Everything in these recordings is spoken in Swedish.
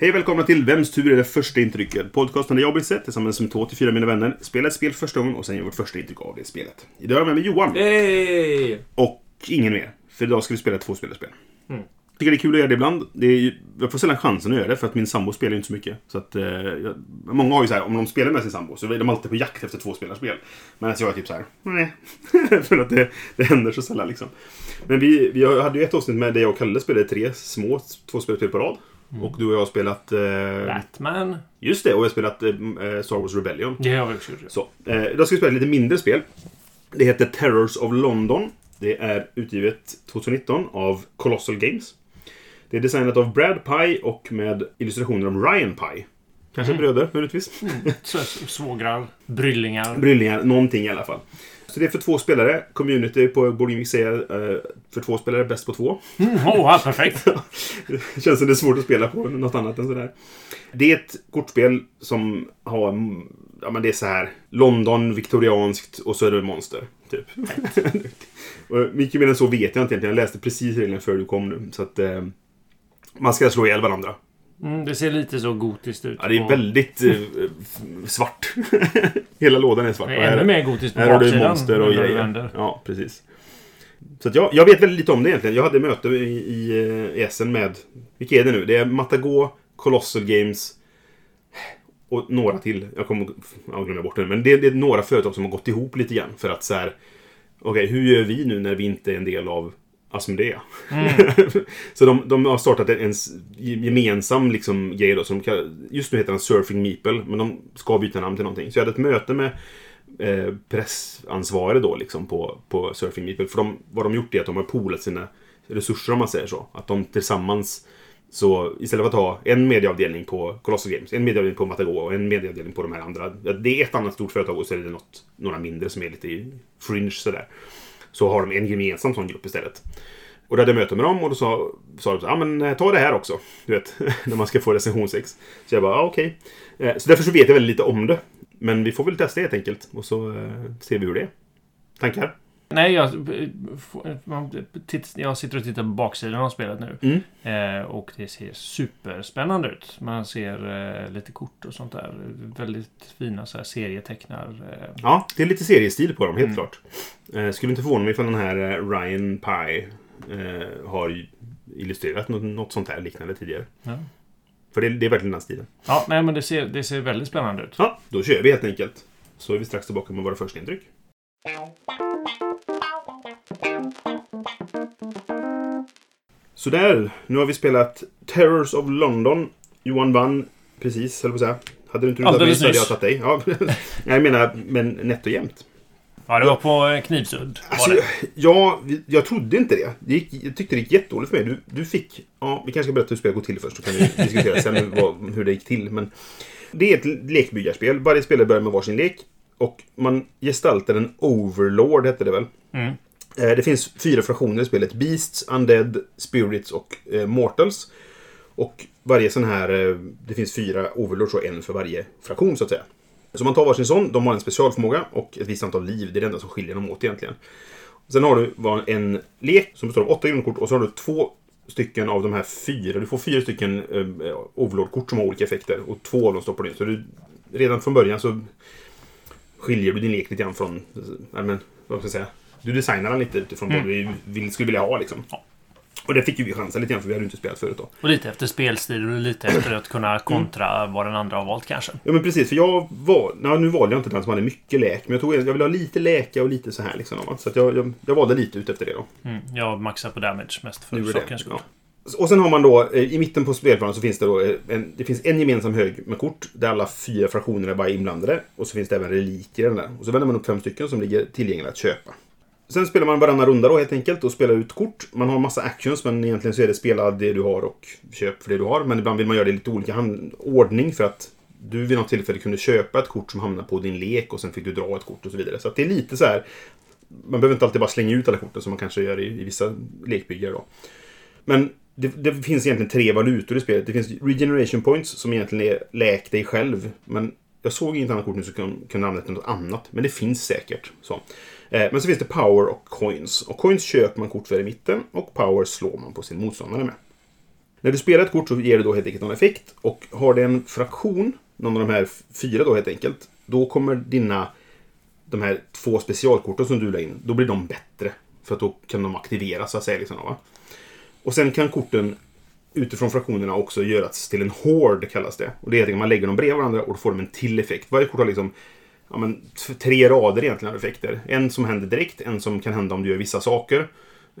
Hej och välkomna till Vems tur är det första intrycket? Podcasten där jag blir sett tillsammans med två till fyra mina vänner spelar ett spel första gången och sen gör vårt första intryck av det spelet. Idag har jag med mig Johan. Hey! Och ingen mer. För idag ska vi spela ett tvåspelarspel. Mm. Tycker det är kul att göra det ibland. Det är, jag får sällan chansen att göra det för att min sambo spelar ju inte så mycket. Så att, eh, jag, många har ju så här, om de spelar med sin sambo så är de alltid på jakt efter tvåspelarspel. Medan jag är typ så här, nej. för att det, det händer så sällan liksom. Men vi, vi hade ju ett avsnitt med där jag och Kalle spelade tre små tvåspelarspel på rad. Mm. Och du och jag har spelat... Eh, Batman. just det, och jag har spelat eh, Star Wars Rebellion. Det har vi också gjort. Så, eh, idag ska vi spela lite mindre spel. Det heter Terrors of London. Det är utgivet 2019 av Colossal Games. Det är designat av Brad Pye och med illustrationer av Ryan Pye. Kanske bröder, möjligtvis. Så, svågrar, bryllingar. Bryllingar, någonting i alla fall. Så det är för två spelare. Community på borde vi säga eh, för två spelare, bäst på två. Mm, oh, perfekt. Det känns som det är svårt att spela på något annat än sådär. Det är ett kortspel som har... Ja, men det är så här. London, viktorianskt och så är det monster. Typ. Mycket mer än så vet jag inte egentligen. Jag läste precis reglerna före du kom nu. Så att... Eh, man ska slå ihjäl varandra. Mm, det ser lite så gotiskt ut. Ja, det är väldigt eh, svart. Hela lådan är svart. Det är ännu mer gotiskt på här har du baksidan. monster och grejer. Ja, precis. Så att jag, jag vet väldigt lite om det egentligen. Jag hade möte i, i, eh, i Essen med... Vilka är det nu? Det är Matago, Colossal Games och några till. Jag kommer jag glömmer bort det. Men det, det är några företag som har gått ihop lite grann för att så här... Okej, hur gör vi nu när vi inte är en del av Asmodea? så de, de har startat en, en gemensam liksom, grej då. Som kallar, just nu heter den Surfing Meeple, men de ska byta namn till någonting. Så jag hade ett möte med eh, pressansvarig då liksom på, på Surfing Meeple. För de, vad de gjort är att de har poolat sina resurser om man säger så. Att de tillsammans så istället för att ha en medieavdelning på Colossal Games, en medieavdelning på Matago och en medieavdelning på de här andra. Det är ett annat stort företag och så är det något, några mindre som är lite fringe sådär. Så har de en gemensam sån grupp istället. Och då hade jag möte med dem och då sa, sa de så ja men eh, ta det här också. Du vet, när man ska få recensionsex. Så jag bara, ja okej. Okay. Så därför så vet jag väldigt lite om det. Men vi får väl testa helt enkelt. Och så eh, ser vi hur det är. Tankar? Nej, jag, jag sitter och tittar på baksidan av spelet nu. Mm. Eh, och det ser superspännande ut. Man ser eh, lite kort och sånt där. Väldigt fina så här, serietecknar. Eh, Ja, det är lite seriestil på dem, helt Mm. klart. Skulle inte förvåna mig ifall den här Ryan Pye har illustrerat något, något sånt här liknande tidigare. ja. För det, det är verkligen den stilen. ja, nej men det ser, det ser väldigt spännande ut. Ja, då kör vi helt enkelt. Så är vi strax tillbaka med våra första intryck. Sådär, nu har vi spelat Terrors of London. Johan vann precis, höll på att säga. Hade du inte tagit mig så hade jag tagit dig. Ja. Jag menar, men nätt och jämnt. Ja, det var på knivsudd. Alltså, det. ja, vi- jag trodde inte det. det gick, jag tyckte det gick jättedåligt för mig. Du, du fick... Ja, vi kanske ska berätta hur spelet går till först. Så kan vi diskutera sen hur, hur det gick till. Men det är ett lekbyggarspel. Varje spelare börjar med varsin lek. Och man gestaltar en Overlord, hette det väl. Mm. Eh, det finns fyra fraktioner i spelet. Beasts, Undead, Spirits och eh, Mortals. Och varje sån här... Eh, det finns fyra Overlords och en för varje fraktion, så att säga. Så man tar varsin sån, de har en specialförmåga och ett visst antal liv. Det är det enda som skiljer dem åt egentligen. Sen har du en lek som består av åtta grundkort och så har du två stycken av de här fyra. Du får fyra stycken eh, Overlord-kort som har olika effekter och två av dem stoppar du in. Så du, redan från början så skiljer du din lek lite grann från... Eh, men, vad ska jag säga? Du designar den lite utifrån vad du vill, skulle vilja ha liksom. Ja. Och det fick ju vi chansa lite grann för vi hade inte spelat förut då. Och lite efter spelstil och lite efter att kunna kontra vad den andra har valt kanske. Ja men precis, för jag var... Nej, nu valde jag inte den som hade mycket läk. Men jag, tog, jag ville ha lite läka och lite så här liksom. Så jag, jag, jag valde lite ut efter det då. Mm. Jag maxar på damage mest för sakens skull. Ja. Och sen har man då, eh, i mitten på spelplanen så finns det då eh, en, det finns en gemensam hög med kort där alla fyra fraktionerna bara är inblandade. Och så finns det även reliker i den där. Och så vänder man upp fem stycken som ligger tillgängliga att köpa. Sen spelar man varannan runda då helt enkelt och spelar ut kort. Man har massa actions men egentligen så är det spela det du har och köp för det du har. Men ibland vill man göra det i lite olika hand- ordning för att du vid något tillfälle kunde köpa ett kort som hamnade på din lek och sen fick du dra ett kort och så vidare. Så att det är lite så här... Man behöver inte alltid bara slänga ut alla korten som man kanske gör i, i vissa lekbyggare då. Men det, det finns egentligen tre valutor i spelet. Det finns regeneration points som egentligen är läk dig själv. Men jag såg inget annat kort nu som kunde, kunde använda något annat. Men det finns säkert. Så. Eh, men så finns det power och coins. Och coins köper man kort för i mitten och power slår man på sin motståndare med. När du spelar ett kort så ger det då helt enkelt någon effekt. Och har det en fraktion, någon av de här fyra då helt enkelt, då kommer dina de här två specialkorten som du la in, då blir de bättre. För att då kan de aktiveras så att säga. Liksom, va? Och sen kan korten utifrån fraktionerna också göras till en hård kallas det. Och det är att man lägger dem bredvid varandra och då får de en till effekt. Varje kort har liksom ja, men, tre rader egentligen av effekter. En som händer direkt, en som kan hända om du gör vissa saker.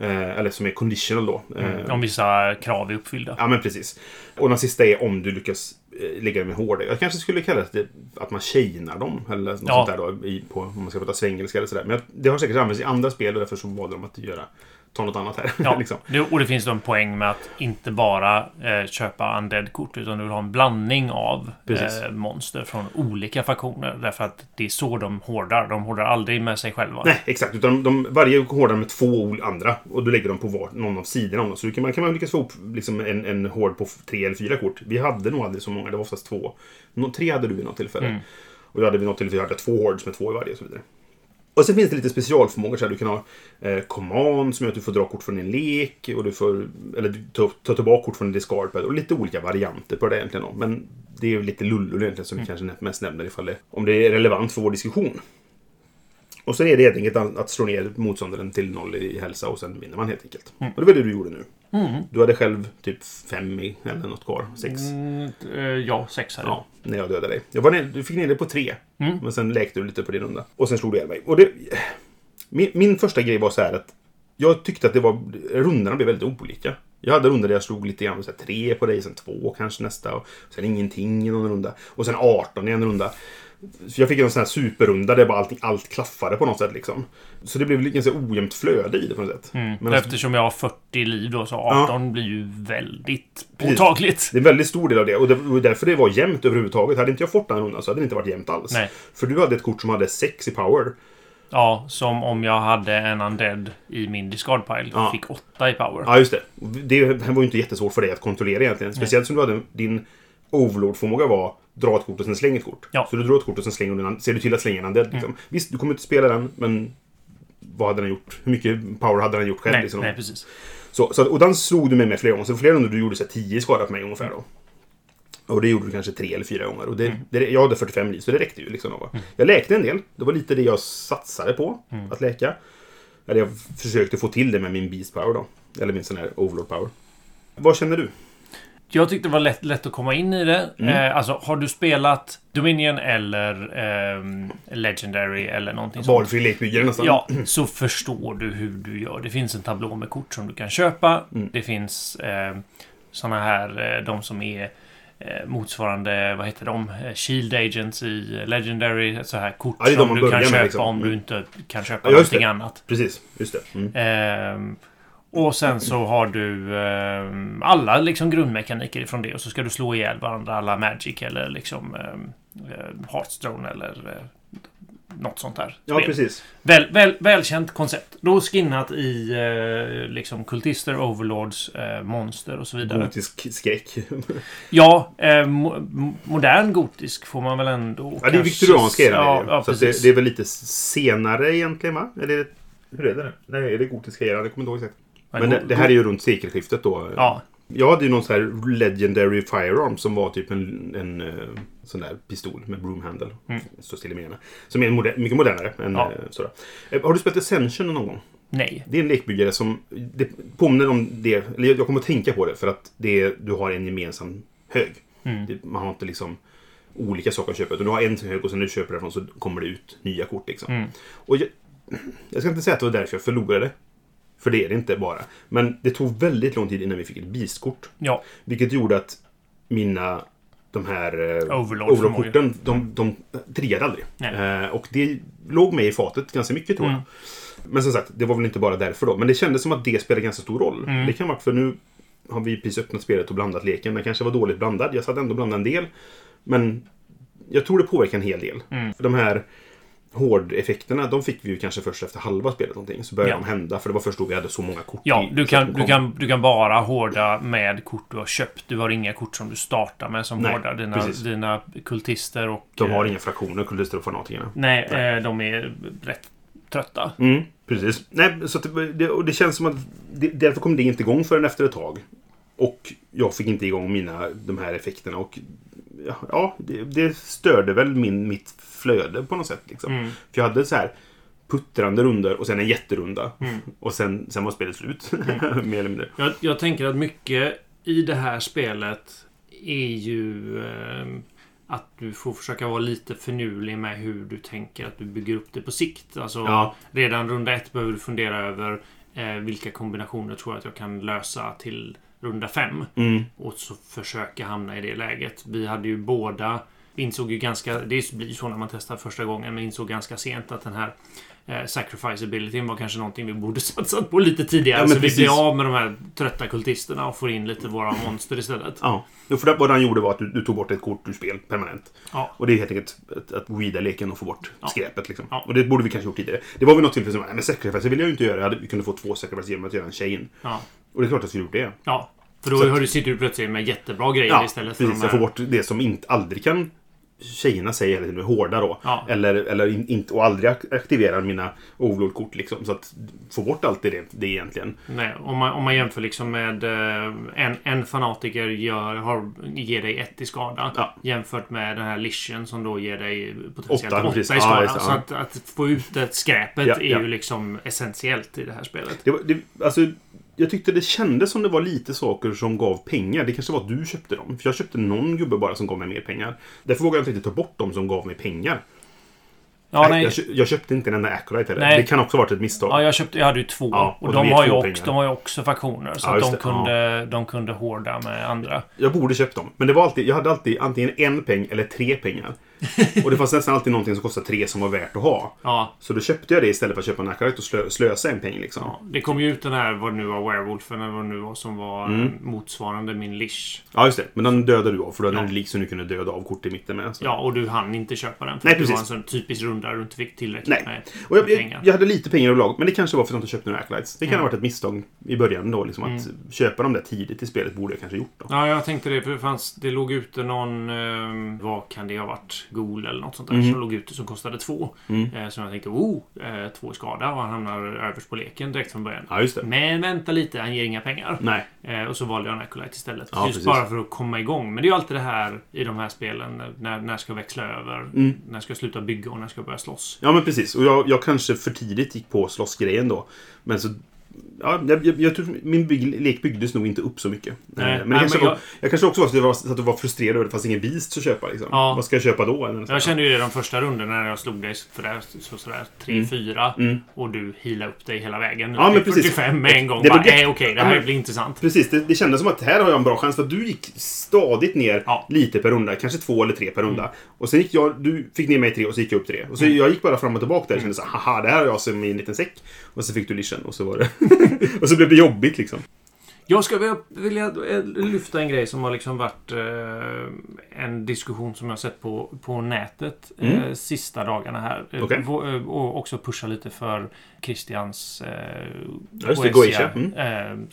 Eh, eller som är conditional då. Eh, Om vissa krav är uppfyllda. Ja, men precis. Och den sista är om du lyckas eh, lägga dem i hårda. Jag kanske skulle kalla det att man chainar dem. Eller något Ja. sånt där då. I, på, om man ska prata svengelska eller sådär. Men det har säkert använts i andra spel och därför så valde de att göra, ta något annat här. Ja, liksom. det, och det finns då en poäng med att inte bara eh, köpa undead-kort utan du vill ha en blandning av eh, monster från olika faktioner. Därför att det är så de hårdar. De hårdar aldrig med sig själva. Nej, exakt. Utan de, varje hårdar med två andra. Och du lägger dem på var, någon av sidorna. om dem. Så kan, man kan man lyckas få ihop liksom en, en hård på tre eller fyra kort. Vi hade nog aldrig så många. Det var oftast två. Nå, tre hade du vid något tillfälle. Mm. Och då hade vi något tillfälle hade två hords med två i varje och så vidare. Och sen finns det lite specialförmågor. Så här, du kan ha eh, command som gör att du får dra kort från din lek. Och du får, eller du tar, tar tillbaka kort från din discard pad. Och lite olika varianter på det egentligen. Men det är ju lite lullull egentligen som vi kanske mest nämner ifall det, om det är relevant för vår diskussion. Och sen är det helt enkelt att slå ner motståndaren till noll i hälsa och sen vinner man helt enkelt. Och det var det du gjorde nu. Du hade själv typ fem i, eller något kvar. Sex. Mm, eh, ja, sex hade Ja, när jag dödade dig. Jag var ner, du fick ner det på tre. Mm. Men sen läkte du lite på din runda. Och sen slog du ihjäl mig. Och det, min, min första grej var så här att jag tyckte att det var, rundorna blev väldigt olika. Jag hade rundor där jag slog lite grann, så här, tre på dig, sen två kanske nästa. Och sen ingenting i någon runda. Och sen 18 i en runda. Jag fick en sån här superrunda där bara allting, allt klaffade på något sätt liksom. Så det blev ganska ojämnt flöde i det på något sätt. Mm. Men alltså, Eftersom jag har 40 liv då, så 18 blir ju väldigt påtagligt. det är en väldigt stor del av det. Och det var därför det var jämnt överhuvudtaget. Hade inte jag fått den rundan så hade det inte varit jämnt alls. Nej. För du hade ett kort som hade 6 i power. Ja, som om jag hade en undead i min discard pile. Ja. Fick 8 i power. Ja, just det. Det var ju inte jättesvårt för dig att kontrollera egentligen. Speciellt som du hade din Overlord-förmåga var dra ett kort och sen släng ett kort. Ja. Så du drar ett kort och sen slänger du den, ser du till att slänga en undead. Liksom. Visst, du kommer inte spela den, men vad hade den gjort? Hur mycket power hade den gjort själv? nej, liksom? nej, precis. Så, så, och den slog du mig med flera gånger. Så flera gånger du gjorde så här 10 skada på mig ungefär då. Och det gjorde du kanske tre eller fyra gånger. Och det, det, jag hade 45 liv, så det räckte ju. Liksom, va? Jag läkte en del. Det var lite det jag satsade på, att läka. Eller jag försökte få till det med min Beast Power då. Eller min sån här Overlord Power. Vad känner du? Jag tyckte det var lätt, lätt att komma in i det. Mm. Eh, alltså, har du spelat Dominion eller ehm, Legendary eller någonting sånt? Valfri lekbyggare nästan. Ja, så förstår du hur du gör. Det finns en tablå med kort som du kan köpa. Mm. Det finns eh, såna här, eh, de som är eh, motsvarande, vad heter de? Eh, Shield Agents i Legendary. Så här kort Ja, som du kan köpa liksom. om du Mm. inte kan köpa Ja, någonting det. annat. Precis, just det. Mm. Och sen så har du ehm, alla liksom grundmekaniker ifrån det och så ska du slå ihjäl varandra alla Magic eller liksom um, Hearthstone eller eh, något sånt där. Ja, spel. precis. Väl, väl, välkänt koncept. Då skinnat i eh, liksom kultister, overlords, eh, monster och så vidare. Gotisk skräck. Ja, eh, mo mo- modern gotisk får man väl ändå Ja, det är viktorianska. Ja, är det, ja ju. så det, det är väl lite senare egentligen, va? Eller är det, hur är det? Nej, är det gotiska eran? Jag kommer inte ihåg exakt. Men det, det här är ju runt sekelskiftet då. Ja, Jag hade ju någon sån här Legendary Firearm som var typ en, en eh, sån där pistol med broom handle. Mm. Står still i meningen. Som är moder- mycket modernare än Ja. eh, sådär. Eh, Har du spelat Ascension någon gång? nej. Det är en lekbyggare som det påminner om det. Eller jag kommer att tänka på det för att det är, du har en gemensam hög. Mm. Det, man har inte liksom olika saker att köpa. Utan du har en hög och sen när du köper därifrån så kommer det ut nya kort. Liksom. Mm. Och jag, jag ska inte säga att det var därför jag förlorade. För det är det inte bara. Men det tog väldigt lång tid innan vi fick ett beastkort. Ja, Vilket gjorde att mina de här eh, Overlord Overlord-korten, de, de triade aldrig. Eh, och det låg med i fatet ganska mycket tror jag. Mm. Men som sagt, det var väl inte bara därför då. Men det kändes som att det spelade ganska stor roll. Mm. Det kan vara för nu har vi precis öppnat spelet och blandat leken. Den kanske var dåligt blandad. Jag satt ändå och blandade en del. Men jag tror det påverkar en hel del. Mm. För de här hårdeffekterna, de fick vi ju kanske först efter halva spelet någonting. Så började Ja. de hända, för det var först då vi hade så många kort. Ja, du kan, du, kan, du kan bara hårda med kort du har köpt. Du har inga kort som du startar med som Nej, hårdar dina, precis. dina kultister och... De har eh, inga fraktioner, kultister och fanatikerna. Nej, eh, de är rätt trötta. Mm, precis. Nej, så det, och det känns som att det, därför kom det inte igång förrän efter ett tag. Och jag fick inte igång mina, de här effekterna. Och ja, det, det störde väl min, mitt flöde på något sätt. Liksom. Mm. För jag hade så här puttrande runder och sen en jätterunda. Mm. Och sen, sen var spelet slut. Mer eller mindre. Jag, jag tänker att mycket i det här spelet är ju eh, att du får försöka vara lite finurlig med hur du tänker att du bygger upp det på sikt. Alltså, Ja. redan runda ett behöver du fundera över eh, vilka kombinationer tror jag att jag kan lösa till runda fem. Mm. Och så försöka hamna i det läget. Vi hade ju båda vi insåg ju ganska, det blir så när man testar första gången, men insåg ganska sent att den här eh, sacrificeabilityn var kanske någonting vi borde satsat på lite tidigare. Ja, så vi precis. blir av med de här trötta kultisterna och får in lite våra monster istället. Ja, Jo, för det, vad han gjorde var att du, du tog bort ett kort ur spel permanent. Ja. Och det är helt enkelt att, att weeda leken och få bort Ja. skräpet. Liksom. Ja. Och det borde vi kanske gjort tidigare. Det var väl något tillfälle som nej men sacrifice vill jag ju inte göra. Vi kunde få två sacrifice genom att göra en chain. Ja. Och det är klart att jag skulle gjort det. ja. För då Så har du, sitter du plötsligt med jättebra grejer Ja, istället för precis. de Jag här... får bort det som inte, aldrig kan tjejerna säga hela tiden hårda då. Ja. Eller, eller in, inte, och aldrig ak- aktiverar mina overlord-kort liksom. Så att få bort allt det, det egentligen. Nej, om man, om man jämför liksom med eh, en, en fanatiker gör, har, ger dig ett i skada. Ja. Jämfört med den här Lichen som då ger dig potentiellt Åtta, åtta, i skada. just det, så att, att få ut det skräpet Ja, är ju liksom essentiellt i det här spelet. Det, det, alltså, jag tyckte det kändes som det var lite saker som gav pengar. Det kanske var att du köpte dem. För jag köpte någon gubbe bara som gav mig mer pengar. Därför vågade jag inte ta bort dem som gav mig pengar. Ja, Nej. Jag, jag köpte inte den där Acolyte heller. Nej. Det kan också ha varit ett misstag. Ja, jag, köpte, jag hade ju två. Ja, och och de de, har ju också, de har ju också faktioner. Så Ja, att de det. kunde, de kunde hårda med andra. Jag borde köpt dem. Men det var alltid, jag hade alltid antingen en peng eller tre pengar. och det fanns nästan alltid någonting som kostade tre som var värt att ha. Ja, Så då köpte jag det istället för att köpa en Acolyte och slö, slösa en peng liksom. ja. Det kom ju ut den här, vad det nu var, Werewolfen eller vad det nu var, som var Mm. eh, motsvarande min Lish. Ja, just det. Men den dödade du av. För den Ja. är lik som du kunde döda av kort i mitten med. Så. Ja, och du hann inte köpa den. För Nej, att det var en precis. sån typisk runda där du inte fick tillräckligt Nej. med Och jag, pengar. jag hade lite pengar överlag, men det kanske var för att jag inte köpte några Acolytes. Det kan Mm. ha varit ett misstag i början då. Liksom, Att köpa dem där tidigt i spelet borde jag kanske gjort. Då. Ja, jag tänkte det. För det, fanns, det låg ute någon... Eh, vad kan det ha varit? Gol eller något sånt där. Mhm. Som låg ute som kostade två. Mm. Eh, som jag tänkte, oh, eh, två i skada. Och han hamnar överst på leken direkt från början. Ja. Men vänta lite, han ger inga pengar. Nej. Eh, och så valde jag en Acolyte istället. Ja, Just precis. bara för att komma igång. Men det är ju alltid det här i de här spelen. När, när ska jag växla över? Mm. När ska jag sluta bygga och när ska jag börja slåss? Ja, men precis. Och jag, jag kanske för tidigt gick på slåssgrejen då. Men så... Ja, jag, jag, jag tror min bygg, lek byggdes nog inte upp så mycket. Nej, Eh, men, det nej, kanske men var, jag- jag kanske också var så att jag var, så att du var frustrerad över att det fanns ingen Beast att köpa. Liksom. Ja. Vad ska jag köpa då? Eller. Jag kände ju det de första rundorna när jag slog dig för där, så, sådär 3-4. Mm. Och du healade upp dig hela vägen. Ja, men till precis. 45 med en gång. Det bara, jätte- eh, okej, det Ja, här men- blir intressant. Precis, det, det kändes som att här har jag en bra chans. För att du gick stadigt ner Ja. lite per runda. Kanske två eller tre per runda. Och sen gick jag... Du fick ner mig tre och så gick jag upp tre. Och så jag gick bara fram och tillbaka där och kände så här, haha, det här har jag som i en liten säck. Och så fick du lischen och så var det... och så blev det jobbigt liksom. Jag skulle vilja, eh, lyfta en grej som har liksom varit eh, en diskussion som jag sett på, på nätet eh, Mm. sista dagarna här. Eh, eh, Och också pusha lite för Christians eh, just det, Goetia, mm.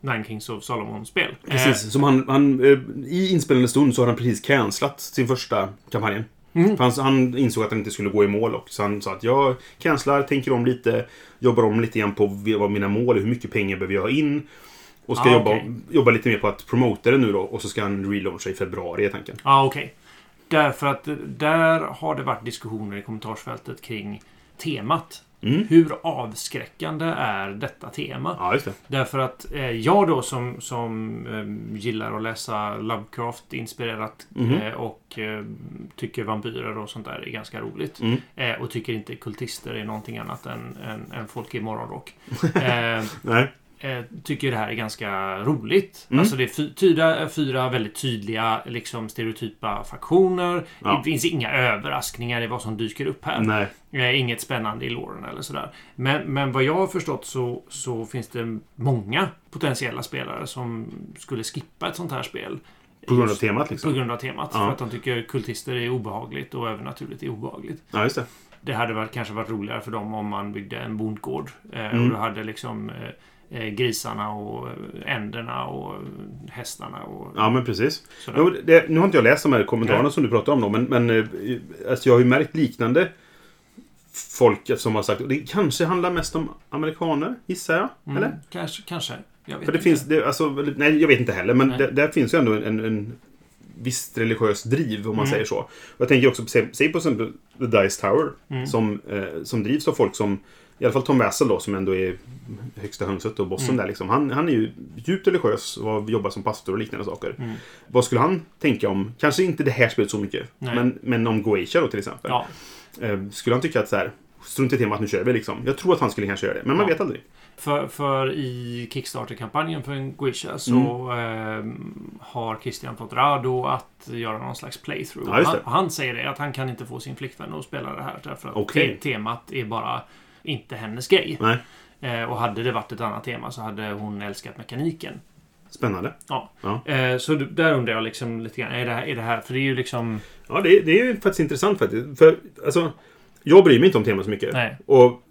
Nine Kings of Solomon-spel. Precis, som han, han, I inspelande stund så har han precis cancelat sin första kampanjen. Mm. Han, han insåg att han inte skulle gå i mål och så han sa att jag cancelar, tänker om lite, jobbar om lite grann på vad mina mål är, hur mycket pengar behöver jag ha in. Och ska Ah, jobba, okej. jobba lite mer på att promota det nu då och så ska han relauncha i februari är tanken. Ja, ah, okej. Därför att eh, där har det varit diskussioner i kommentarsfältet kring temat. Mm. Hur avskräckande är detta tema? Ja, det. Därför att eh, jag då som, som eh, gillar att läsa Lovecraft-inspirerat Mhm. eh, och eh, tycker vampyrer och sånt där är ganska roligt. Mm. Eh, och tycker inte kultister är någonting annat än, än, än folk i morgonrock. Eh, Nej. Eh, tycker det här är ganska roligt. Mm. Alltså det är fy, tyda, fyra väldigt tydliga liksom stereotypa faktioner. Ja. Det finns inga överraskningar i vad som dyker upp här. Nej. Eh, inget spännande i låren eller sådär. Men, men vad jag har förstått så, så finns det många potentiella spelare som skulle skippa ett sånt här spel. På grund av temat På liksom? grund av temat. Ja. För att de tycker kultister är obehagligt och övernaturligt är obehagligt. Ja, just det. Det hade varit, kanske varit roligare för dem om man byggde en bondgård. Eh, Mm. Och du hade liksom eh, eh, grisarna och eh, änderna och eh, hästarna och Ja, men precis. Jo, det, nu har inte jag läst de här kommentarerna Nej. som du pratar om då, men, men eh, alltså jag har ju märkt liknande folk som har sagt... Det kanske handlar mest om amerikaner, gissar jag. Mm, Eller? Kanske, kanske. Jag vet För det inte. finns... Det, alltså, nej, jag vet inte heller, men det, där finns ju ändå en, en visst religiös driv, om man Mm. säger så. Och jag tänker också, säg på The Dice Tower, Mm. som, eh, som drivs av folk som... I alla fall Tom Wassel då, som ändå är högsta hönset och bossen Mm. där liksom. Han, han är ju djupt religiös och har jobbat som pastor och liknande saker. Mm. Vad skulle han tänka om, kanske inte det här spelet så mycket, Nej. men, men om Goetia då till exempel. Ja, Eh, skulle han tycka att så här, strunt i temat, nu kör vi liksom. Jag tror att han skulle kanske göra det, men man Ja. vet aldrig. för, för i Kickstarter-kampanjen för Guisha så Mm. eh, har Christian fått Rado att göra någon slags playthrough. Ja, han, han säger det, att han kan inte få sin flickvän att spela det här därför att te- temat är bara inte hennes grej. Eh, och hade det varit ett annat tema så hade hon älskat mekaniken. spännande. Ja. Ja. Eh, så där undrar jag liksom lite grann, är det här, är det här för det är ju liksom... Ja, det, det är ju faktiskt intressant faktiskt. För alltså, jag bryr mig inte om temat så mycket. Nej. Och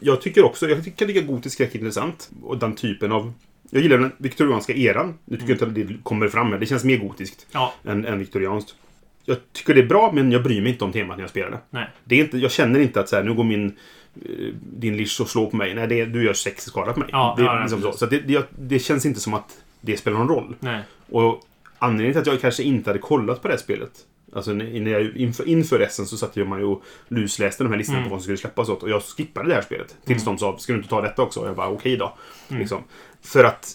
jag tycker också, jag tycker att gotisk skräck intressant. Och den typen av... Jag gillar den viktorianska eran. Nu tycker jag inte att det kommer fram här. Det känns mer gotiskt Ja, än, än viktorianskt. Jag tycker det är bra, men jag bryr mig inte om temat när jag spelar det. nej. det är inte, jag känner inte att så här, nu går min din lish och slår på mig. Nej, det, du gör sex skada på mig. Ja, det, ja, liksom så så det, det, det känns inte som att det spelar någon roll. Nej. Och anledningen till att jag kanske inte hade kollat på det här spelet. Alltså när jag, inför, inför resten så satt jag man ju och lusläste de här listorna Mm. på vad som skulle släppas åt. Och jag skippade det här spelet. Tills de sa, ska du inte ta detta också? Och jag bara, okej då. Mm. Liksom. För att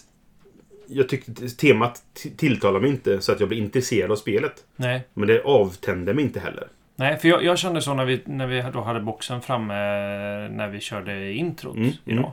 jag tyckte temat t- tilltalar mig inte så att jag blir intresserad av spelet. Nej. Men det avtände mig inte heller. Nej, för jag, jag kände så när vi, när vi då hade boxen framme när vi körde introt Mm, idag.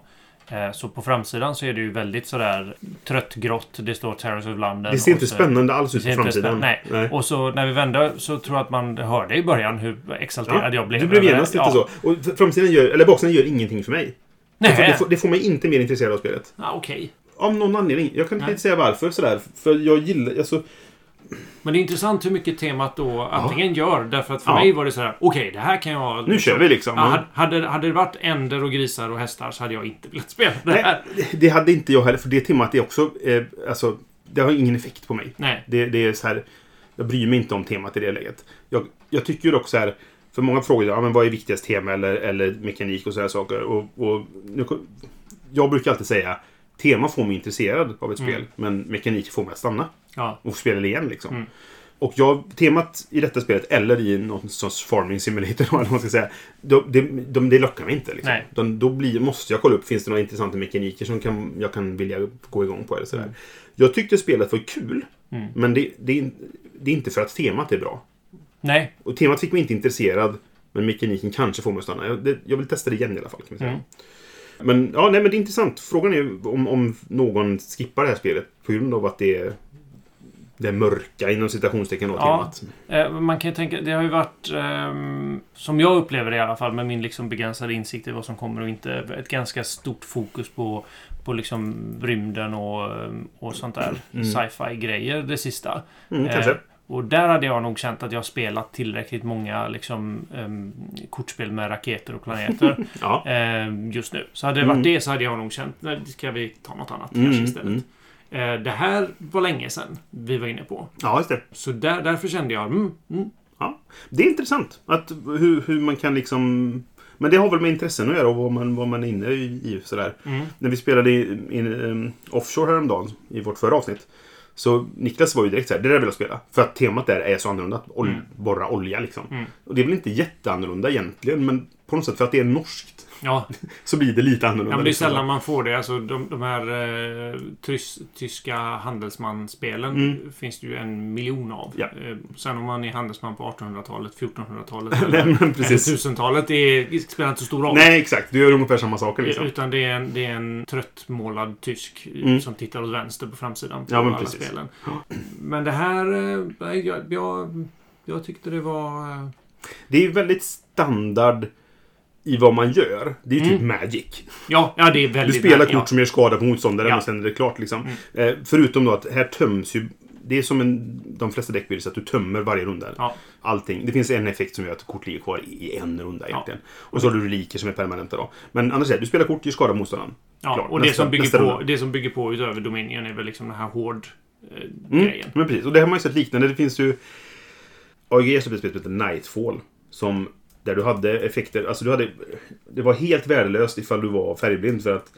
Eh, Så på framsidan så är det ju väldigt sådär tröttgrått. Det står Terrors of London. Det ser inte så- spännande alls ut på framsidan. spännande- nej. Och så när vi vände så tror jag att man hörde i början hur exalterad jag blev. Du blev genast lite ja. så. Och framsidan gör, eller baksidan gör ingenting för mig. Nej, det, får, det får mig inte mer intresserad av spelet. ja, okej. Av någon anledning. Jag kan Nej. inte säga varför sådär. För jag gillar... Alltså, Men det är intressant hur mycket temat då antingen gör. Därför att för Ja. mig var det sådär, okej, det här kan jag... nu kör vi liksom. Ja, hade- hade, det varit änder och grisar och hästar så hade jag inte velat spela det Nej, här. det hade inte jag heller. För det temat är också... Eh, alltså, det har ingen effekt på mig. Nej. Det, det är så här... Jag bryr mig inte om temat i det läget. Jag, jag tycker ju dock så här... För många frågar ja, men vad är viktigast tema eller, eller mekanik och sådana saker. Och, och, jag brukar alltid säga tema får mig intresserad av ett Mm. spel. Men mekanik får mig att stanna. Ja. och spela det igen liksom. Mm. Och jag, temat i detta spelet, eller i någon sorts farming simulator, eller vad man ska säga, de, de, de, det lockar mig inte. Liksom. De, då blir, måste jag kolla upp, finns det några intressanta mekaniker som kan, jag kan vilja gå igång på? Eller sådär. Mm. Jag tyckte spelet var kul, Mm. men det, det, är- det är inte för att temat är bra. Nej. Och temat fick mig inte intresserad, men mekaniken kanske får mig att stanna. Jag, det, jag vill testa det igen i alla fall. Kan vi säga. Mm. Men, ja, nej, men det är intressant. Frågan är om, om någon skippar det här spelet på grund av att det är det mörka inom citationstecken då, Ja. temat. Eh, Man kan ju tänka, det har ju varit, ehm, som jag upplever det i alla fall, med min liksom begränsade insikt i vad som kommer och inte, ett ganska stort fokus på, på liksom rymden och, ehm, och sånt där Mm. sci-fi grejer det sista. Mm, Eh, kanske. Och där hade jag nog känt att jag spelat tillräckligt många liksom, ehm, kortspel med raketer och planeter Ja. ehm, just nu. Så hade det varit Mm. det så hade jag nog känt, nej, ska vi ta något annat Mm, kanske istället. mm. Eh, det här var länge sedan vi var inne på. ja, just det. Så där, därför kände jag, mm, mm, Ja. Det är intressant. Att, hur, hur man kan liksom... Men det har väl med intressen att göra och vad man, vad man är inne i. sådär. mm. När vi spelade i, i, um, offshore häromdagen, i vårt förra avsnitt. Så Niklas var ju direkt såhär, det där vill jag spela. För att temat där är så annorlunda. Att ol- Mm. borra olja liksom. Mm. Och det är väl inte jätteannorlunda egentligen, men på något sätt för att det är norskt. Ja, Så blir det lite annorlunda. ja men det är liksom. sällan man får det. Alltså de, de här eh, trys, tyska handelsmansspelen Mm. finns det ju en miljon av. Ja. Eh, sen om man är handelsman på 1800-talet, 1400-talet Nej, eller, men eller precis. 1000-talet, det spelar inte så stor roll. Nej, exakt. Du gör ungefär samma saker liksom. Utan det är, en, det är en tröttmålad tysk Mm. som tittar åt vänster på framsidan på Ja, men alla precis. spelen. Men det här... eh, Jag, jag, jag tyckte det var... eh, Det är ju väldigt standard i vad man gör. Det är ju typ Mm. magic. Ja, ja det är Du väldigt... spelar ja. kort som gör skada på motståndaren Ja. och sen är det klart liksom. Mm. Eh, förutom då att här töms ju det är som en, de flesta däckbilder, så att du tömmer varje runda. Ja. Allting. Det finns en effekt som gör att kort ligger kvar i en runda egentligen. Och så har du reliker som är permanenta då. Men annars är det, du spelar kort, du skadar motståndaren. Ja, Klart. och det, Nästa- som bygger på, runda. det som bygger på utöver Dominion är väl liksom den här hård eh, Mm, grejen. men precis. Och det har man ju sett liknande. Det finns ju... AEG släppte ett spel som heter Nightfall. Som... Där du hade effekter... Alltså du hade... Det var helt värdelöst ifall du var färgblind för att...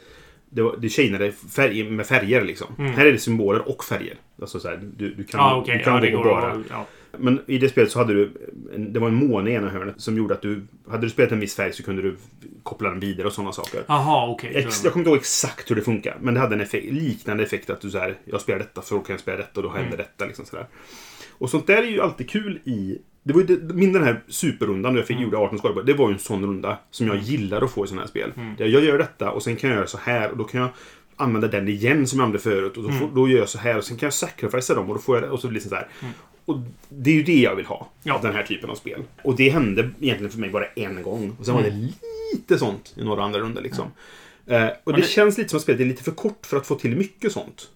Det, var, det chainade färg, med färger liksom. Här är det symboler och färger. Alltså så här, du, du kan, Mm. Ja, okej. du kan Ja, gå går bara. ja. Men i det spelet så hade du... Det var en måne i ena hörnet som gjorde att du... Hade du spelat en viss färg så kunde du koppla den vidare och sådana saker. Jaha, okej. Ex, jag kommer inte ihåg exakt hur det funkar. Men det hade en effekt, liknande effekt att du så här, jag spelar detta så då kan jag spela detta och då händer Mm. detta. Liksom sådär. Och sånt där är ju alltid kul i... Det var ju det, min den här superrundan där jag Mm. fick gjorde 18 skador. Det var ju en sån runda som jag gillar att få i sådana här spel. Mm. Där jag gör detta och sen kan jag göra så här och då kan jag använda den igen som jag använde förut. Och då, Mm. får, då gör jag så här och sen kan jag sacrificea dem och då får jag. Och så blir det så här. Och det är ju det jag vill ha. Mm. Ja. Den här typen av spel. Och det hände egentligen för mig bara en gång. Och sen var Mm. det lite sånt i några andra runder liksom. Eh, och det, det- känns lite som att spelet är lite för kort för att få till mycket sånt.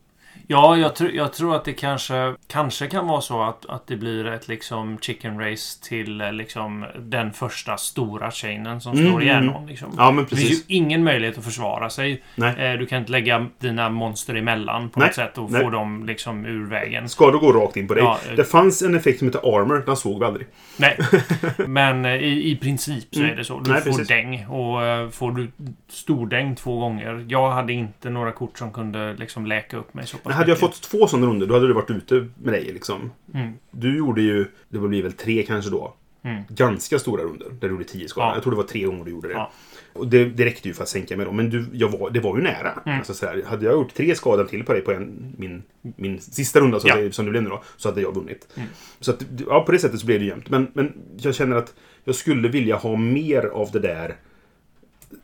Ja, jag, tr jag tror att det kanske, kanske kan vara så att, att det blir ett liksom chicken race till eh, liksom den första stora chainen som slår Mm, ihjäl mm. någon. Liksom. Ja, men Det finns precis. ju ingen möjlighet att försvara sig. Nej. Eh, Du kan inte lägga dina monster emellan på Nej, något sätt och nej. få dem liksom ur vägen. Skador går rakt in på dig. Ja, eh. det fanns en effekt som heter Armor. Den såg vi aldrig. Nej, men i, i princip så Mm. är det så. Du Nej, får precis. däng. Och får du stordäng två gånger. Jag hade inte några kort som kunde liksom läka upp mig så pass hade jag fått två sådana runder, då hade du varit ute med dig liksom. Mm. Du gjorde ju, det blir väl tre kanske då. Mm. Ganska stora runder. Där du gjorde tio skador. Ja. Jag tror det var tre gånger du gjorde det. Ja. Och det, det räckte ju för att sänka mig då. Men du, jag var, det var ju nära. Mm. Alltså, så här, hade jag gjort tre skador till på dig på en, min, min sista runda så Ja. som det blev nu då. Så hade jag vunnit. Mm. Så att, ja, på det sättet så blev det jämnt. Men, men jag känner att jag skulle vilja ha mer av det där.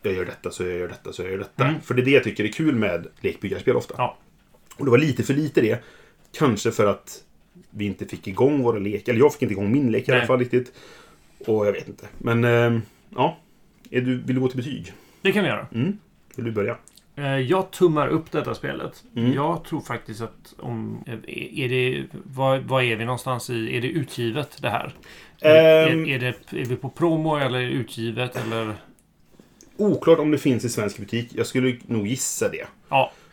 Jag gör detta, så jag gör detta, så jag gör detta. Mm. För det är det jag tycker är kul med lekbyggarspel ofta. Ja. Och det var lite för lite det. Kanske för att vi inte fick igång våra lekar. Eller jag fick inte igång min lek i alla fall riktigt. Och jag vet inte. Men eh, ja. Är du, vill du gå till betyg? Det kan vi göra. Mm. Vill du börja? Eh, Jag tummar upp detta spelet. Mm. Jag tror faktiskt att om... Är det... Vad, vad är vi någonstans i? Är det utgivet det här? Ehm. är, är, det, är vi på promo eller är det utgivet eller? Oklart om det finns i svensk butik. Jag skulle nog gissa det. Ja, Eh,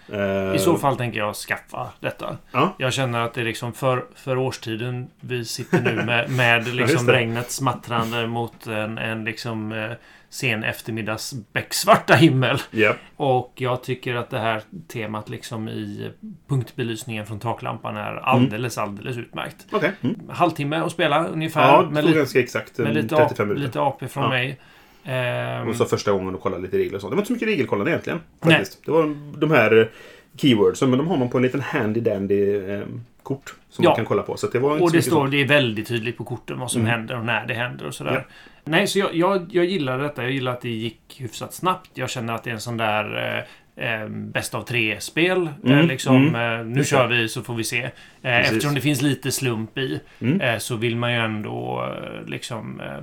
i så fall tänker jag skaffa detta. Ja. Jag känner att det är liksom för, för årstiden vi sitter nu med, med liksom det. regnet smattrande mot en, en liksom eh, sen eftermiddags becksvarta himmel. Ja. Och jag tycker att det här temat liksom i punktbelysningen från taklampan är alldeles, alldeles utmärkt. Okej. Mm. Halvtimme att spela ungefär. Ja, med, li- ganska exakt med lite, 35 ap, lite AP från Ja. mig. Ehm, Och så första gången och kolla lite regler och sånt. Det var inte så mycket regelkollande egentligen. Nej. Faktiskt. Det var de här keywordsen, men de har man på en liten handy dandy eh, kort. Som Ja. man kan kolla på. Så det var inte och det står, sånt. det är väldigt tydligt på korten vad som Mm. händer och när det händer och sådär. Ja. Nej, så jag, jag, jag gillar detta. Jag gillar att det gick hyfsat snabbt. Jag känner att det är en sån där eh, eh, bäst av tre-spel. Eh, Mm, liksom, mm. eh, nu Just kör vi så får vi se. Eh, Precis. eftersom det finns lite slump i Mm. eh, så vill man ju ändå eh, liksom eh,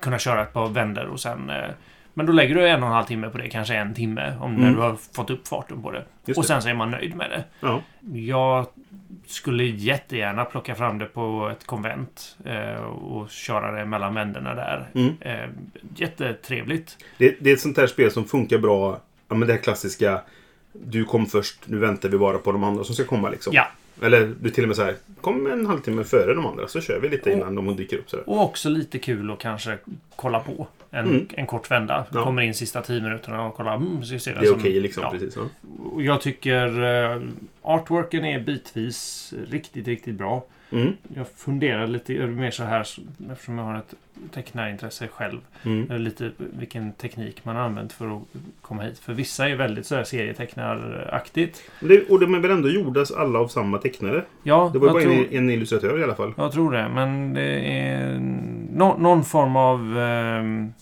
kunna köra ett par vändor och sen eh, men då lägger du en och en halv timme på det, kanske en timme, om när Mm. du har fått upp farten på det. Just och det. sen så är man nöjd med det. Ja. Jag skulle jättegärna plocka fram det på ett konvent eh, och köra det mellan vänderna där. Mm. Eh, jättetrevligt. Det, det är ett sånt här spel som funkar bra. Ja, men det här klassiska. Du kom först, nu väntar vi bara på de andra som ska komma liksom. Ja. Eller du till och med så här, kom en halvtimme före de andra så kör vi lite innan de dyker upp. Så där. Och också lite kul att kanske kolla på en, Mm. en kort vända. Ja. Kommer in sista tio minuterna och kollar. Mm, så ser Det är okej liksom. ja. Precis, ja. Och Jag tycker eh, artworken är bitvis riktigt, riktigt bra. Mm. Jag funderar lite det mer så här eftersom jag har ett tecknarintresse själv. Mm. eh, Lite vilken teknik man har använt för att komma hit. För vissa är väldigt så här serietecknaraktigt. Det, och de är väl ändå gjorda alla av samma tecknare? Ja, Det var ju bara tror, en, en illustratör i alla fall. jag tror det. Men det är nå- någon form av ehm,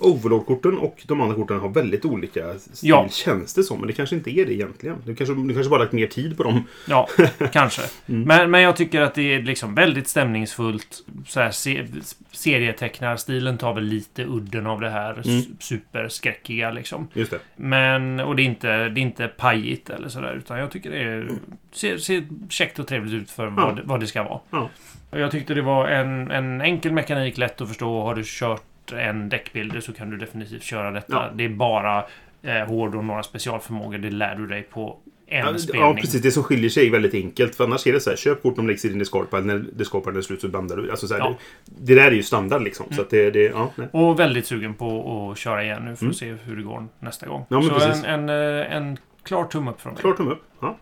Overlord-korten och de andra korten har väldigt olika stil, Ja. känns det som. Men det kanske inte är det egentligen. Du kanske, du kanske bara lagt mer tid på dem. Ja, kanske. Mm. Men, men jag tycker att det är liksom väldigt stämningsfullt. Så här, se, serietecknarstilen tar väl lite udden av det här Mm. superskräckiga liksom. Just det. Men, och det är inte, det är inte pajigt eller sådär. Utan jag tycker det är, ser, ser käckt och trevligt ut för vad, det- vad det ska vara. Ja. Jag tyckte det var en, en enkel mekanik, lätt att förstå. Har du kört en däckbilder så kan du definitivt köra detta. Ja. Det är bara eh, hård och några specialförmågor. Det lär du dig på en Ja, spelning. ja, precis. Det som skiljer sig är väldigt enkelt. För annars är det så här, köp kort, de läggs i din discordpile. När discordpilen är slut så bandar du. Alltså så här, Ja. det, det där är ju standard liksom. Så att det, det ja, nej. Och väldigt sugen på att köra igen nu för Mm. att se hur det går nästa gång. Ja, så precis. en, en, eh, en klar tumme upp från mig. Klart tum upp. Ja.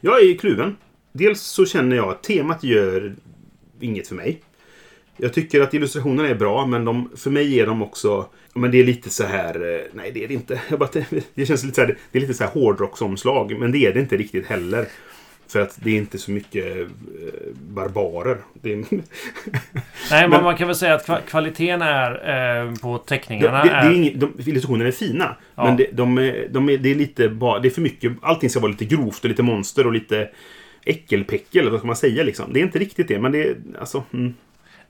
Jag är kluven. Dels så känner jag att temat gör inget för mig. Jag tycker att illustrationerna är bra, men de, för mig är de också... Men det är lite så här... eh, Nej, det är det inte. Jag bara, det känns lite så här, det är lite så här hårdrocksomslag, men det är det inte riktigt heller. För att det är inte så mycket eh, barbarer. Det är, Nej, men Men- man kan väl säga att kva- kvaliteten är eh, på det, teckningarna det, det är är... inget, de, illustrationerna är fina. Ja. Men det, de, är- de är, det är lite bara... Det är för mycket. Allting ska vara lite grovt och lite monster och lite äckelpäckel. Vad ska man säga liksom? Det är inte riktigt det, men det är... Alltså... Mm.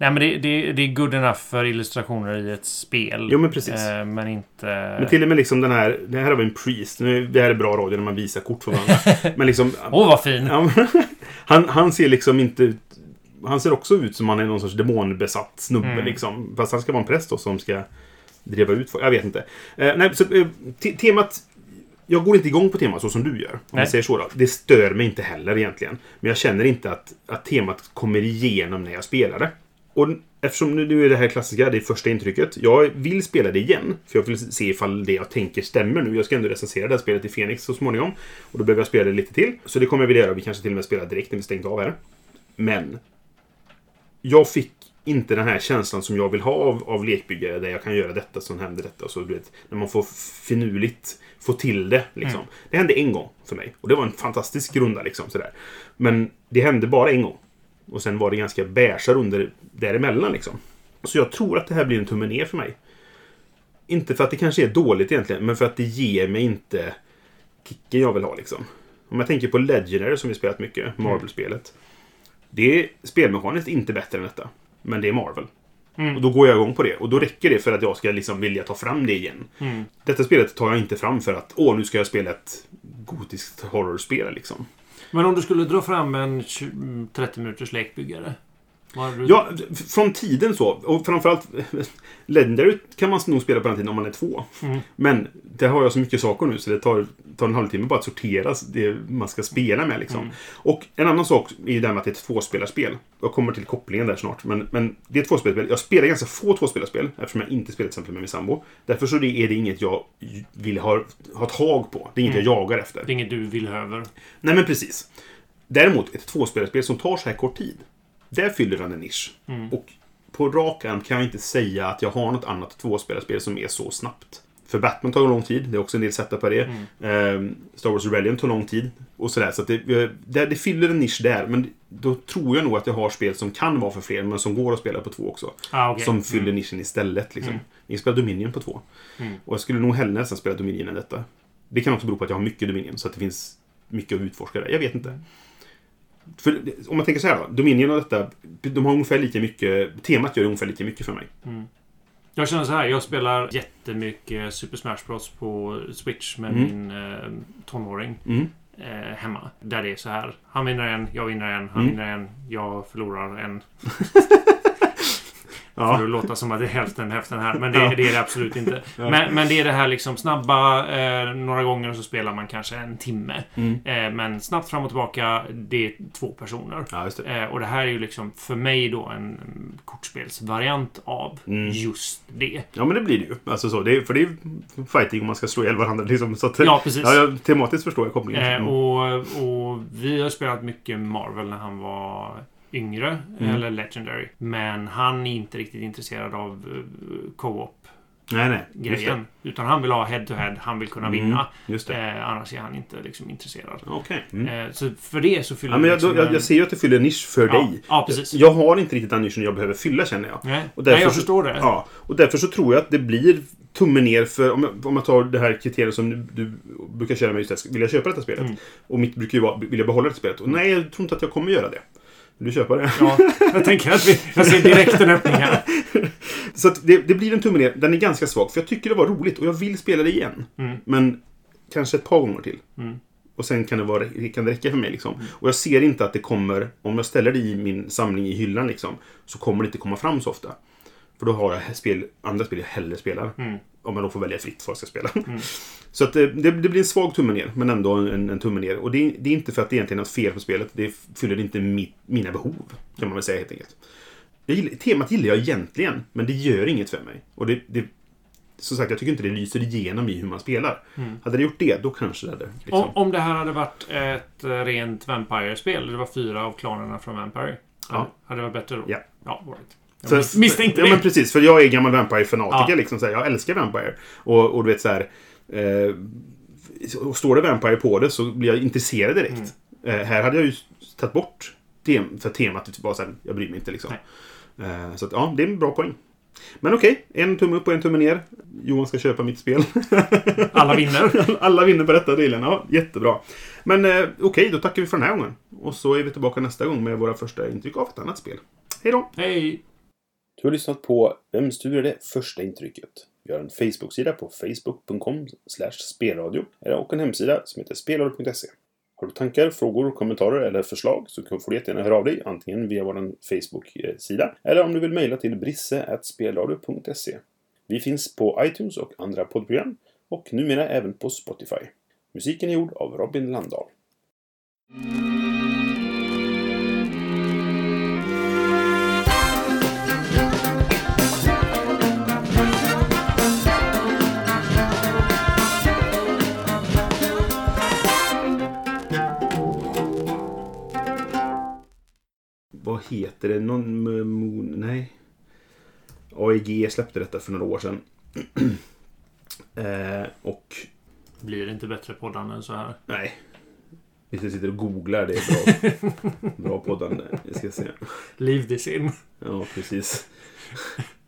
Nej, men det, det, det är good enough för illustrationer i ett spel. Jo, men precis. Eh, men inte... Men till och med liksom den här... Det här har vi en priest. Nu, det här är bra radio när man visar kort för varandra. men liksom... Åh, vad fin! Han, han ser liksom inte ut... Han ser också ut som han är någon sorts demonbesatt snubbe Mm. liksom. Fast han ska vara en präst då som ska driva ut folk. Jag vet inte. Eh, nej, så, eh, te- temat... Jag går inte igång på temat så som du gör. Om Nej. jag säger så då. Det stör mig inte heller egentligen. Men jag känner inte att, att temat kommer igenom när jag spelar det. Och eftersom nu är det här klassiska, det är första intrycket. Jag vill spela det igen. För jag vill se ifall det jag tänker stämmer nu. Jag ska ändå recensera det här spelet i Phoenix så småningom. Och då behöver jag spela det lite till. Så det kommer jag vilja göra. Vi kanske till och med spelar direkt när vi stängt av här. Men. Jag fick inte den här känslan som jag vill ha av, av lekbyggare. Där jag kan göra detta, så händer detta. Så du vet, när man får finurligt få till det. Liksom. Mm. Det hände en gång för mig. Och det var en fantastisk runda. Liksom, sådär. Men det hände bara en gång. Och sen var det ganska beige under däremellan. Liksom. Så jag tror att det här blir en tumme ner för mig. Inte för att det kanske är dåligt egentligen, men för att det ger mig inte kicken jag vill ha. Liksom. Om jag tänker på Legendary som vi spelat mycket, Marvel-spelet. Det är spelmekaniskt inte bättre än detta. Men det är Marvel. Mm. Och då går jag igång på det. Och då räcker det för att jag ska liksom vilja ta fram det igen. Mm. Detta spelet tar jag inte fram för att åh, nu ska jag spela ett gotiskt horrorspel liksom. Men om du skulle dra fram en 30 mm, minuters lekbyggare? Du- Ja, från tiden så. Och framförallt Legendary kan man nog spela på den tiden om man är två. Mm. Men där har jag så mycket saker nu så det tar, tar en halvtimme bara att sortera det man ska spela med. Liksom. Mm. Och en annan sak är ju det här med att det är ett tvåspelarspel. Jag kommer till kopplingen där snart. Men, men det är ett tvåspelarspel. Jag spelar ganska få tvåspelarspel eftersom jag inte spelar till exempel med min sambo. Därför så är det inget jag vill ha, ha tag på. Det är inget Mm. jag jagar efter. Det är inget du vill över. Nej, men precis. Däremot, ett tvåspelarspel som tar så här kort tid. Där fyller den en nisch. Mm. Och på rak arm kan jag inte säga att jag har något annat tvåspelarspel som är så snabbt. För Batman tar lång tid. Det är också en del setup på det. Mm. Ehm, Star Wars Rebellion tar lång tid. Och sådär. Så det, eh, det, det fyller en nisch där. Men då tror jag nog att jag har spel som kan vara för fler, men som går att spela på två också. Ah, okej. Som fyller Mm. nischen istället. Liksom. Mm. Vi spelar Dominion på två. Mm. Och jag skulle nog hellre nästan spela Dominion än detta. Det kan också bero på att jag har mycket Dominion, så att det finns mycket att utforska där. Jag vet inte. För om man tänker så här då. Dominion och detta, de har ungefär lika mycket... Temat gör ungefär lika mycket för mig. Mm. Jag känner så här. Jag spelar jättemycket Super Smash Bros på Switch med Mm. min eh, tonåring Mm. eh, hemma. Där det är så här. Han vinner en, jag vinner en, han Mm. vinner en, jag förlorar en. Ja. För att låta som att det är hälften hälften här. Men det, Ja. det är det absolut inte. Ja. Men, men det är det här liksom snabba. Eh, några gånger så spelar man kanske en timme. Mm. Eh, men snabbt fram och tillbaka. Det är två personer. Det. Eh, och det här är ju liksom för mig då en kortspelsvariant av Mm. just det. Ja, men det blir det ju. Alltså så, det är, för det är fighting om man ska slå ihjäl varandra. Liksom, så att, Ja, precis. Ja, jag, tematiskt förstår jag kopplingen. Eh, Mm. och, och vi har spelat mycket Marvel när han var yngre. Mm. Eller Legendary. Men han är inte riktigt intresserad av uh, co-op nej, nej. Det. grejen. Utan han vill ha head-to-head. Han vill kunna Mm, vinna. Just det. Eh, annars är han inte liksom intresserad. Okej. Mm. Eh, så för det så fyller Ja, men jag, liksom jag, en- jag ser ju att det fyller en nisch för ja, dig. Ja, precis. Jag har inte riktigt den nischen jag behöver fylla känner jag. Nej, Och därför Nej, jag så- förstår det. Ja, och därför så tror jag att det blir tummen ner för, om jag, om jag tar det här kriteriet som du, du brukar köra med just det, vill jag köpa detta spelet? Mm. Och mitt brukar ju vara, vill jag behålla detta spelet? Och nej, jag tror inte att jag kommer göra det. Vill du köpa det? Ja, jag tänker att vi... Jag ser direkt en öppning här. Så det, det blir en tumme ner. Den är ganska svag, för jag tycker det var roligt och jag vill spela det igen. Mm. Men kanske ett par gånger till. Mm. Och sen kan det, vara, kan det räcka för mig. Liksom. Och jag ser inte att det kommer, om jag ställer det i min samling i hyllan, liksom, så kommer det inte komma fram så ofta. För då har jag spel, andra spel jag hellre spelar. Mm. Om jag då får välja fritt vad jag ska spela. Så att det, det, det blir en svag tumme ner, men ändå en, en tumme ner. Och det, det är inte för att det egentligen är något fel på spelet. Det fyller inte mitt, mina behov, kan man väl säga helt enkelt. Gillar, temat gillar jag egentligen, men det gör inget för mig. Och det, det, som sagt, jag tycker inte det lyser igenom i hur man spelar. Hade det gjort det, då kanske det hade... Liksom, Om, om det här hade varit ett eh, rent Vampire-spel, det var fyra av klanerna från Vampire. Ja. Hade, det varit bättre då? Ja. Ja, all Jag Så- mis- misstänkte ja, det. men precis. För jag är gammal Vampire-fanatiker. Ja. Liksom, så här, jag älskar Vampire. Och, och du vet så här... Eh, och står det Vampire på det så blir jag intresserad direkt. Mm. Eh, här hade jag ju tagit bort tem för temat. Bara så här, jag bryr mig inte liksom. Eh, så att, ja, det är en bra poäng. Men okej, en tumme upp och en tumme ner. Johan ska köpa mitt spel. Alla vinner. Alla vinner på detta dealen. Ja, jättebra. Men eh, okej, då tackar vi för den här gången. Och så är vi tillbaka nästa gång med våra första intryck av ett annat spel. Hej då! Hej! Du har lyssnat på Vem styr det första intrycket? Vi har en Facebook-sida på facebook.com spelradio och en hemsida som heter spelradio.se. Har du tankar, frågor, kommentarer eller förslag så får du jättegärna höra av dig antingen via vår Facebook-sida eller om du vill mejla till brisse.spelradio.se. Vi finns på iTunes och andra poddprogram och numera även på Spotify. Musiken är gjord av Robin Landahl. Heter det? Någon... Moon, nej. AEG släppte detta för några år sedan. eh, och... Blir det inte bättre poddande än så här? Nej. Vi sitter och googlar. Det är bra, bra poddande. Vi ska se. Leave this in. Ja, precis.